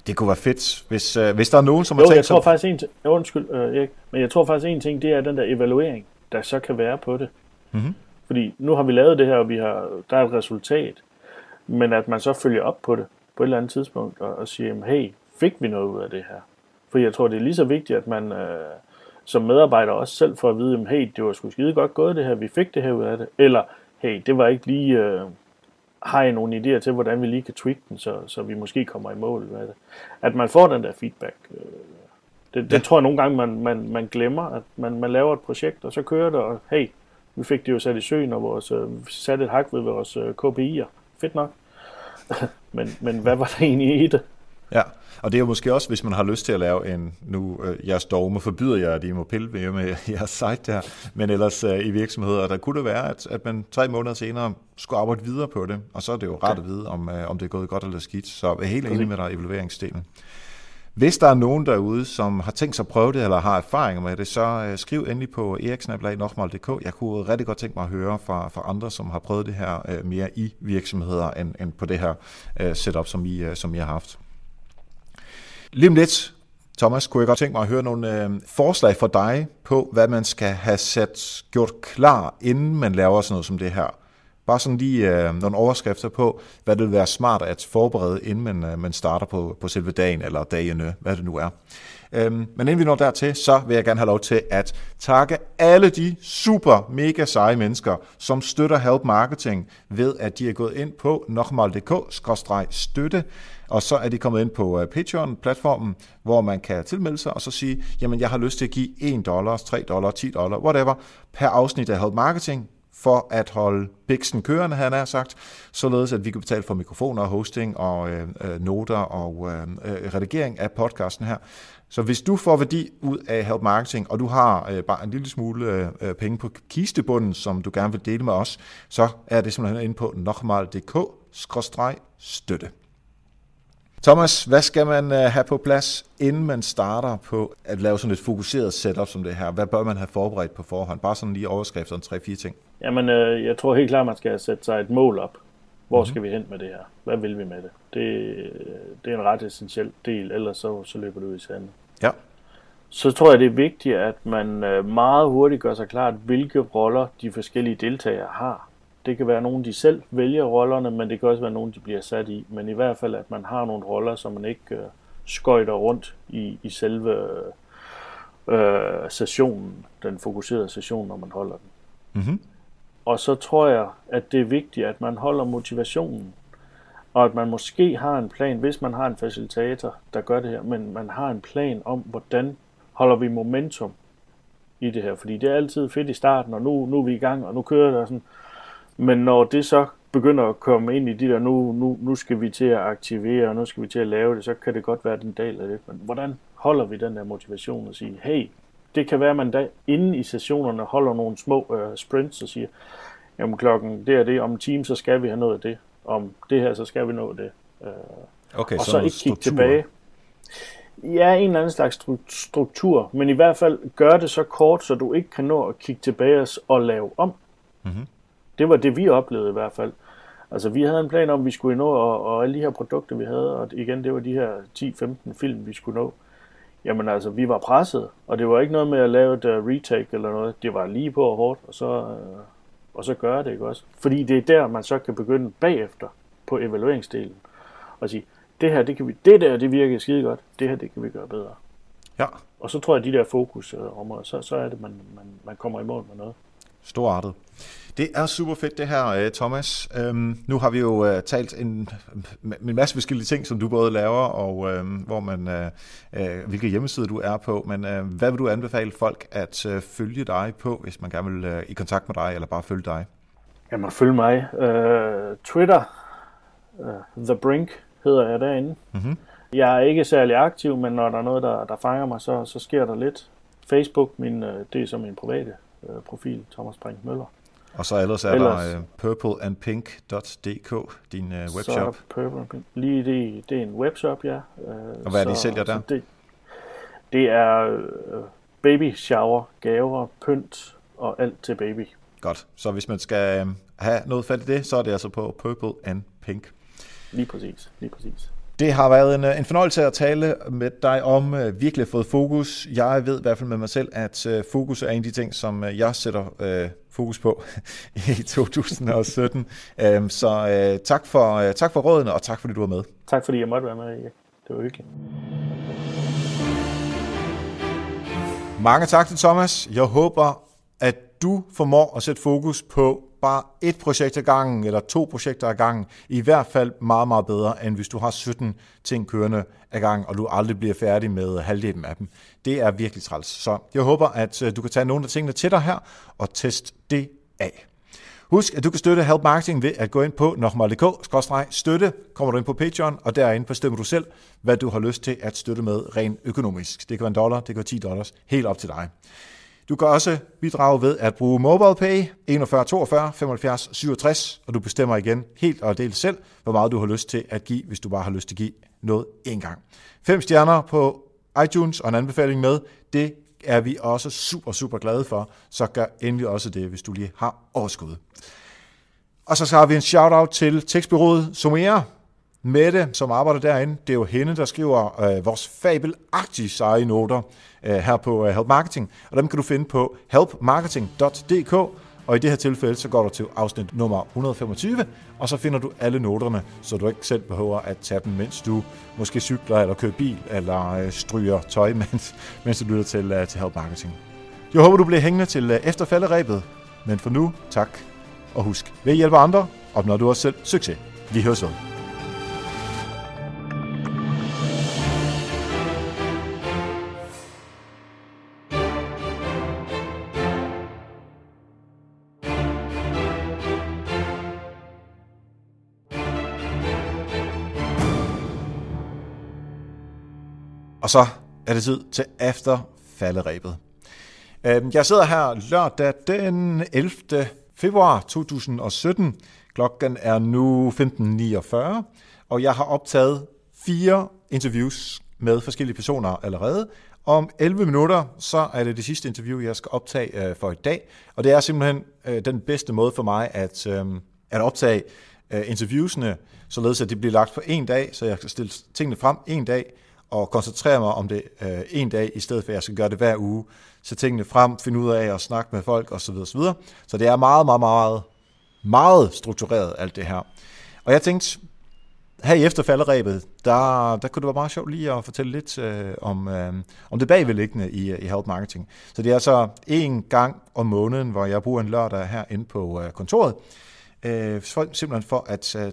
S2: Det kunne være fedt, hvis, øh, hvis der er nogen, som har
S1: jo,
S2: tænkt
S1: jeg tror faktisk en ting, undskyld øh, Erik, men jeg tror faktisk en ting, det er den der evaluering, der så kan være på det. Mm-hmm. Fordi nu har vi lavet det her, og vi har, der er et resultat, men at man så følger op på det på et eller andet tidspunkt, og, og siger, hey, fik vi noget ud af det her? For jeg tror, det er lige så vigtigt, at man øh, som medarbejder også selv får at vide, hey, det var sgu skide godt gået det her, vi fik det her ud af det. Eller, hey, det var ikke lige, øh, har I nogle idéer til, hvordan vi lige kan tweak den, så, så vi måske kommer i mål med det. At man får den der feedback. Øh, det, det ja. tror jeg nogle gange, man, man, man glemmer, at man, man laver et projekt, og så kører det, og hey, vi fik det jo sat i søen, og vores, øh, satte et hak ved vores øh, KPI'er. Fedt nok. [laughs] men, men hvad var der egentlig i det?
S2: Ja, og det er jo måske også, hvis man har lyst til at lave en, nu øh, jeres dogme forbyder jer, at I må pille ved med jeres site der, men ellers øh, i virksomheder, der kunne det være, at, at man tre måneder senere skulle arbejde videre på det, og så er det jo rart at vide, om, øh, om det er gået godt eller skidt. Så jeg er helt enig med dig i evalueringsdelen. Hvis der er nogen derude, som har tænkt sig at prøve det, eller har erfaringer med det, så øh, skriv endelig på eriksnablag.dk. Jeg kunne rigtig godt tænke mig at høre fra, fra andre, som har prøvet det her øh, mere i virksomheder, end, end på det her øh, setup, som I, som I har haft. Lige lidt, Thomas, kunne jeg godt tænke mig at høre nogle øh, forslag fra dig på, hvad man skal have sat gjort klar, inden man laver sådan noget som det her. Bare sådan lige øh, nogle overskrifter på, hvad det vil være smart at forberede, inden man, øh, man starter på, på selve dagen eller dagene, hvad det nu er. Øhm, men inden vi når dertil, så vil jeg gerne have lov til at takke alle de super mega seje mennesker, som støtter Help Marketing ved, at de er gået ind på nokmal.dk-støtte, og så er de kommet ind på øh, Patreon-platformen, hvor man kan tilmelde sig og så sige, jamen jeg har lyst til at give 1 dollar, 3 dollar, 10 dollar, whatever, per afsnit af Help Marketing, for at holde biksen kørende, han har sagt, således at vi kan betale for mikrofoner, hosting og øh, øh noter og øh, øh, redigering af podcasten her. Så hvis du får værdi ud af Help Marketing, og du har øh, bare en lille smule øh, penge på kistebunden, som du gerne vil dele med os, så er det simpelthen inde på nokmal.dk-støtte. Thomas, hvad skal man øh, have på plads, inden man starter på at lave sådan et fokuseret setup som det her? Hvad bør man have forberedt på forhånd? Bare sådan lige overskrifter om tre-fire ting.
S1: Jamen, øh, jeg tror helt klart, man skal sætte sig et mål op. Hvor mm-hmm. skal vi hen med det her? Hvad vil vi med det? Det, det er en ret essentiel del, ellers så, så løber det ud i sandet.
S2: Ja.
S1: Så tror jeg, det er vigtigt, at man øh, meget hurtigt gør sig klart, hvilke roller de forskellige deltagere har. Det kan være nogen, de selv vælger rollerne, men det kan også være nogen, de bliver sat i. Men i hvert fald, at man har nogle roller, som man ikke øh, skøjter rundt i, i selve øh, sessionen, den fokuserede session, når man holder den. Mm-hmm. Og så tror jeg, at det er vigtigt, at man holder motivationen, og at man måske har en plan, hvis man har en facilitator, der gør det her, men man har en plan om, hvordan holder vi momentum i det her. Fordi det er altid fedt i starten, og nu, nu er vi i gang, og nu kører der sådan. Men når det så begynder at komme ind i de der, nu, nu, nu skal vi til at aktivere, og nu skal vi til at lave det, så kan det godt være den dag af det. Men hvordan holder vi den der motivation og sige, hey, det kan være, at man da inde i sessionerne holder nogle små uh, sprints og siger, jamen klokken det er det, om en time, så skal vi have noget af det. Om det her, så skal vi nå det. Uh,
S2: okay,
S1: og
S2: så,
S1: så ikke kigge tilbage. Ja, en eller anden slags struktur, men i hvert fald gør det så kort, så du ikke kan nå at kigge tilbage og lave om. Mm-hmm. Det var det, vi oplevede i hvert fald. Altså, vi havde en plan om, at vi skulle nå, og, og alle de her produkter, vi havde, og igen, det var de her 10-15 film, vi skulle nå. Jamen altså, vi var presset, og det var ikke noget med at lave et uh, retake eller noget. Det var lige på og hårdt, og så uh, og så gøre det, ikke også? Fordi det er der, man så kan begynde bagefter på evalueringsdelen og sige, det her, det, kan vi, det der, det virker skide godt, det her, det kan vi gøre bedre.
S2: Ja.
S1: Og så tror jeg, at de der fokusområder, så, så er det, man, man, man kommer i mål med noget.
S2: Storartet. Det er super fedt det her, øh, Thomas. Øhm, nu har vi jo uh, talt en, en masse forskellige ting, som du både laver, og uh, hvor man, uh, uh, hvilke hjemmesider du er på. Men uh, hvad vil du anbefale folk at uh, følge dig på, hvis man gerne vil uh, i kontakt med dig, eller bare følge dig?
S1: Jamen, følg mig. Uh, Twitter, uh, The Brink hedder jeg derinde. Mm-hmm. Jeg er ikke særlig aktiv, men når der er noget, der, der fanger mig, så, så sker der lidt. Facebook, min, det er som min private uh, profil, Thomas Brink Møller.
S2: Og så ellers er ellers, der uh, purpleandpink.dk, din uh, webshop. Så
S1: purple Lige det, det er en webshop, ja.
S2: Uh, og hvad er det, I sælger der?
S1: Det, det er uh, baby shower, gaver, pynt og alt til baby.
S2: Godt. Så hvis man skal have noget fat i det, så er det altså på Purple and Pink.
S1: Lige præcis. Lige præcis.
S2: Det har været en, en fornøjelse at tale med dig om uh, virkelig at få fokus. Jeg ved i hvert fald med mig selv, at uh, fokus er en af de ting, som uh, jeg sætter uh, fokus på [laughs] i 2017. um, så uh, tak, for, uh, tak for rådene, og tak fordi du var med.
S1: Tak fordi jeg måtte være med. Det var hyggeligt.
S2: Mange tak til Thomas. Jeg håber, at du formår at sætte fokus på bare et projekt ad gangen, eller to projekter ad gangen, i hvert fald meget, meget bedre, end hvis du har 17 ting kørende ad gangen, og du aldrig bliver færdig med halvdelen af dem. Det er virkelig træls. Så jeg håber, at øh, du kan tage nogle af tingene til dig her, og teste det af. Husk, at du kan støtte Help Marketing ved at gå ind på nokmal.dk-støtte, kommer du ind på Patreon, og derinde bestemmer du selv, hvad du har lyst til at støtte med rent økonomisk. Det kan være en dollar, det kan være 10 dollars, helt op til dig. Du kan også bidrage ved at bruge MobilePay 41 42 75 67, og du bestemmer igen helt og delt selv, hvor meget du har lyst til at give, hvis du bare har lyst til at give noget en gang. Fem stjerner på iTunes og en anbefaling med, det er vi også super, super glade for, så gør endelig også det, hvis du lige har overskud. Og så har vi en shout-out til tekstbyrået Somera, Mette, som arbejder derinde. Det er jo hende, der skriver øh, vores fabelagtige seje noter øh, her på øh, Help Marketing, og dem kan du finde på helpmarketing.dk, og i det her tilfælde, så går du til afsnit nummer 125, og så finder du alle noterne, så du ikke selv behøver at tage dem, mens du måske cykler, eller kører bil, eller øh, stryger tøj, [laughs] mens, mens du lytter til, øh, til Help Marketing. Jeg håber, du bliver hængende til øh, efterfalderæbet. men for nu, tak, og husk, ved at hjælpe andre, opnår du også selv succes. Vi høres ved. Og så er det tid til efter falderæbet. Øhm, jeg sidder her lørdag den 11. februar 2017. Klokken er nu 15.49, og jeg har optaget fire interviews med forskellige personer allerede. Om 11 minutter, så er det det sidste interview, jeg skal optage øh, for i dag. Og det er simpelthen øh, den bedste måde for mig at, øhm, at optage øh, interviewsene, således at de bliver lagt på en dag, så jeg kan stille tingene frem en dag, og koncentrere mig om det øh, en dag, i stedet for at jeg skal gøre det hver uge. Så tingene frem, finde ud af at snakke med folk osv. osv. Så det er meget, meget, meget, meget struktureret alt det her. Og jeg tænkte, her i efterfalderæbet, der, der kunne det være meget sjovt lige at fortælle lidt øh, om, øh, om det bagvedliggende i, i Help Marketing. Så det er altså en gang om måneden, hvor jeg bruger en lørdag herinde på øh, kontoret, øh, simpelthen for at øh,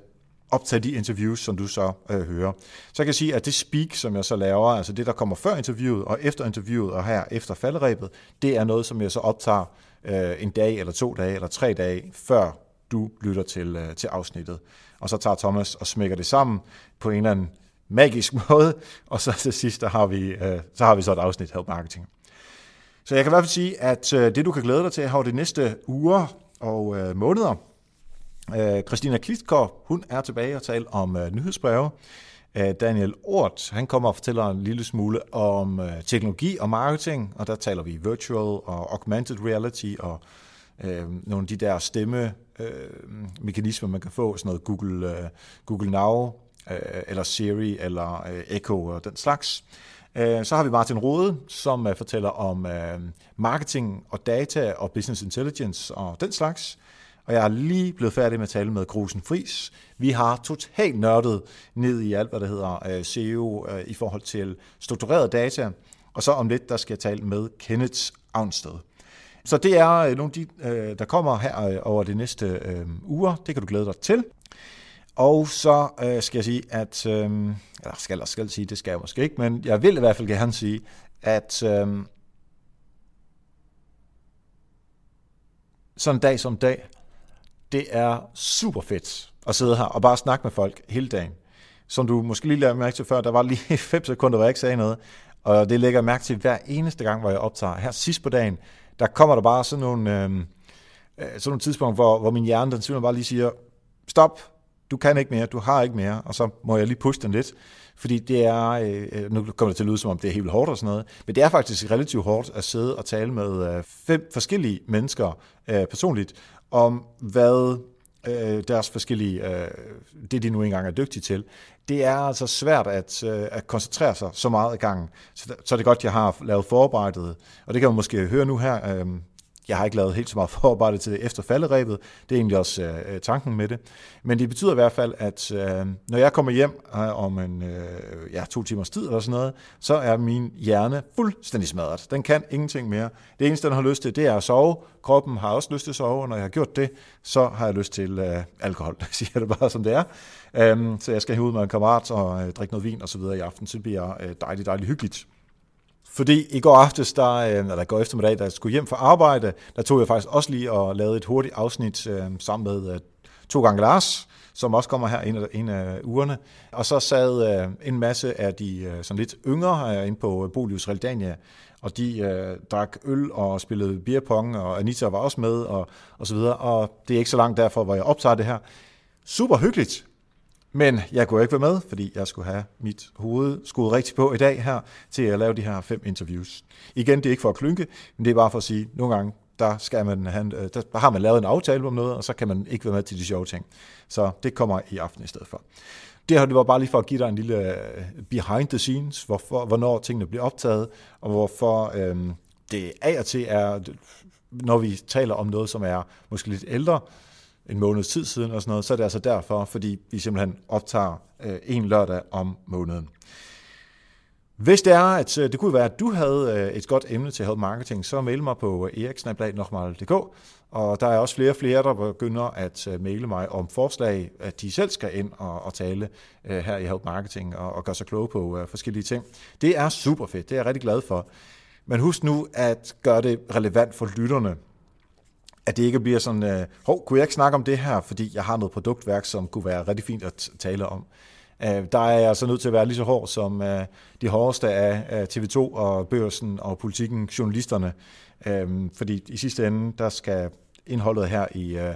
S2: optage de interviews, som du så øh, hører. Så jeg kan sige, at det speak, som jeg så laver, altså det, der kommer før interviewet og efter interviewet og her efter faldrebet, det er noget, som jeg så optager øh, en dag eller to dage eller tre dage, før du lytter til, øh, til afsnittet. Og så tager Thomas og smækker det sammen på en eller anden magisk [laughs] måde, og så til sidst, der har vi, øh, så har vi så et afsnit Help Marketing. Så jeg kan i hvert fald sige, at øh, det du kan glæde dig til her de næste uger og øh, måneder, Øh, Christina Klitskov, hun er tilbage og taler om øh, nyhedsbreve. Øh, Daniel Ort, han kommer og fortæller en lille smule om øh, teknologi og marketing, og der taler vi virtual og augmented reality og øh, nogle af de der stemme øh, mekanismer, man kan få, sådan noget Google, øh, Google Now, øh, eller Siri, eller øh, Echo og den slags. Uh, så har vi Martin Rode, som øh, fortæller om øh, marketing og data og business intelligence og den slags og jeg er lige blevet færdig med at tale med Grusen Fris. Vi har totalt nørdet ned i alt, hvad der hedder øh, SEO øh, i forhold til struktureret data, og så om lidt, der skal jeg tale med Kenneth Avnsted. Så det er øh, nogle af de, øh, der kommer her øh, over de næste øh, uger. Det kan du glæde dig til. Og så øh, skal jeg sige, at, øh, eller skal jeg skal sige, det skal jeg måske ikke, men jeg vil i hvert fald gerne sige, at øh, sådan en dag som dag, det er super fedt at sidde her og bare snakke med folk hele dagen. Som du måske lige lavede mærke til før, der var lige [laughs] 5 sekunder, hvor jeg ikke sagde noget. Og det lægger jeg mærke til hver eneste gang, hvor jeg optager. Her sidst på dagen, der kommer der bare sådan nogle, øhm, øh, sådan nogle tidspunkter, hvor, hvor min hjerne den simpelthen bare lige siger, stop, du kan ikke mere, du har ikke mere, og så må jeg lige puste den lidt. Fordi det er, øh, øh, nu kommer det til at lyde som om det er helt hårdt og sådan noget, men det er faktisk relativt hårdt at sidde og tale med øh, fem forskellige mennesker øh, personligt, om hvad øh, deres forskellige, øh, det de nu engang er dygtige til. Det er altså svært at, øh, at koncentrere sig så meget i gangen. Så, så er det godt, jeg har lavet forarbejdet, og det kan man måske høre nu her. Øh, jeg har ikke lavet helt så meget [laughs] forarbejde til det efter falderæbet. Det er egentlig også øh, øh, tanken med det. Men det betyder i hvert fald, at øh, når jeg kommer hjem øh, om en øh, ja, to timers tid eller sådan noget, så er min hjerne fuldstændig smadret. Den kan ingenting mere. Det eneste, den har lyst til, det er at sove. Kroppen har også lyst til at sove, og når jeg har gjort det, så har jeg lyst til øh, alkohol. Jeg [laughs] siger det bare, som det er. Øh, så jeg skal ud med en kammerat og øh, drikke noget vin og så videre i aften. Så det bliver øh, dejligt, dejligt hyggeligt. Fordi i går aftes, der, øh, eller går eftermiddag, da jeg skulle hjem fra arbejde, der tog jeg faktisk også lige og lavede et hurtigt afsnit øh, sammen med øh, to gange Lars, som også kommer her en af, en af ugerne. Og så sad øh, en masse af de øh, sådan lidt yngre her inde på øh, Bolius Realdania, og de øh, drak øl og spillede beerpong, og Anita var også med, og, og så videre. Og det er ikke så langt derfor, hvor jeg optager det her. Super hyggeligt. Men jeg kunne ikke være med, fordi jeg skulle have mit hoved skudt rigtigt på i dag her, til at lave de her fem interviews. Igen, det er ikke for at klynke, men det er bare for at sige, at nogle gange, der, skal man have, øh, der har man lavet en aftale om noget, og så kan man ikke være med til de sjove ting. Så det kommer i aften i stedet for. Det her det var bare lige for at give dig en lille øh, behind the scenes, hvorfor, hvornår tingene bliver optaget, og hvorfor øhm, det af og til er, når vi taler om noget, som er måske lidt ældre, en måneds tid siden og sådan noget, så er det altså derfor, fordi vi simpelthen optager øh, en lørdag om måneden. Hvis det er, at øh, det kunne være, at du havde øh, et godt emne til help marketing, så mail mig på øh, eriksnablag.dk, og der er også flere og flere, der begynder at maile mig om forslag, at de selv skal ind og, og tale her i help marketing og, og gøre sig kloge på forskellige ting. Det er super fedt, det er jeg rigtig glad for. Men husk nu at gøre det relevant for lytterne at det ikke bliver sådan, øh, hov, kunne jeg ikke snakke om det her, fordi jeg har noget produktværk, som kunne være rigtig fint at tale om. Øh, der er jeg så nødt til at være lige så hård som øh, de hårdeste af, af TV2 og Børsen og Politikken, journalisterne, øh, fordi i sidste ende, der skal indholdet her i, øh,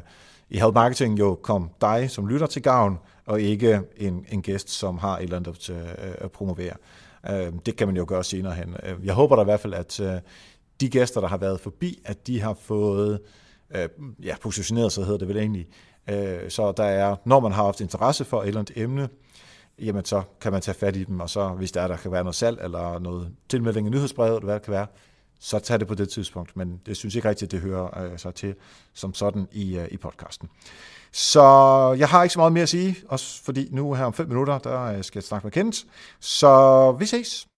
S2: i Health Marketing jo komme dig som lytter til gavn, og ikke en, en gæst, som har et eller andet at, øh, at promovere. Øh, det kan man jo gøre senere hen. Øh, jeg håber da i hvert fald, at øh, de gæster, der har været forbi, at de har fået øh, Øh, ja, positioneret sig, hedder det vel egentlig. Øh, så der er, når man har haft interesse for et eller andet emne, jamen så kan man tage fat i dem, og så hvis der er, der kan være noget salg, eller noget tilmelding i nyhedsbrevet, eller hvad det kan være, så tag det på det tidspunkt. Men det synes jeg ikke rigtigt, at det hører øh, sig til som sådan i, øh, i podcasten. Så jeg har ikke så meget mere at sige, også fordi nu her om fem minutter, der øh, skal jeg snakke med Kent. Så vi ses.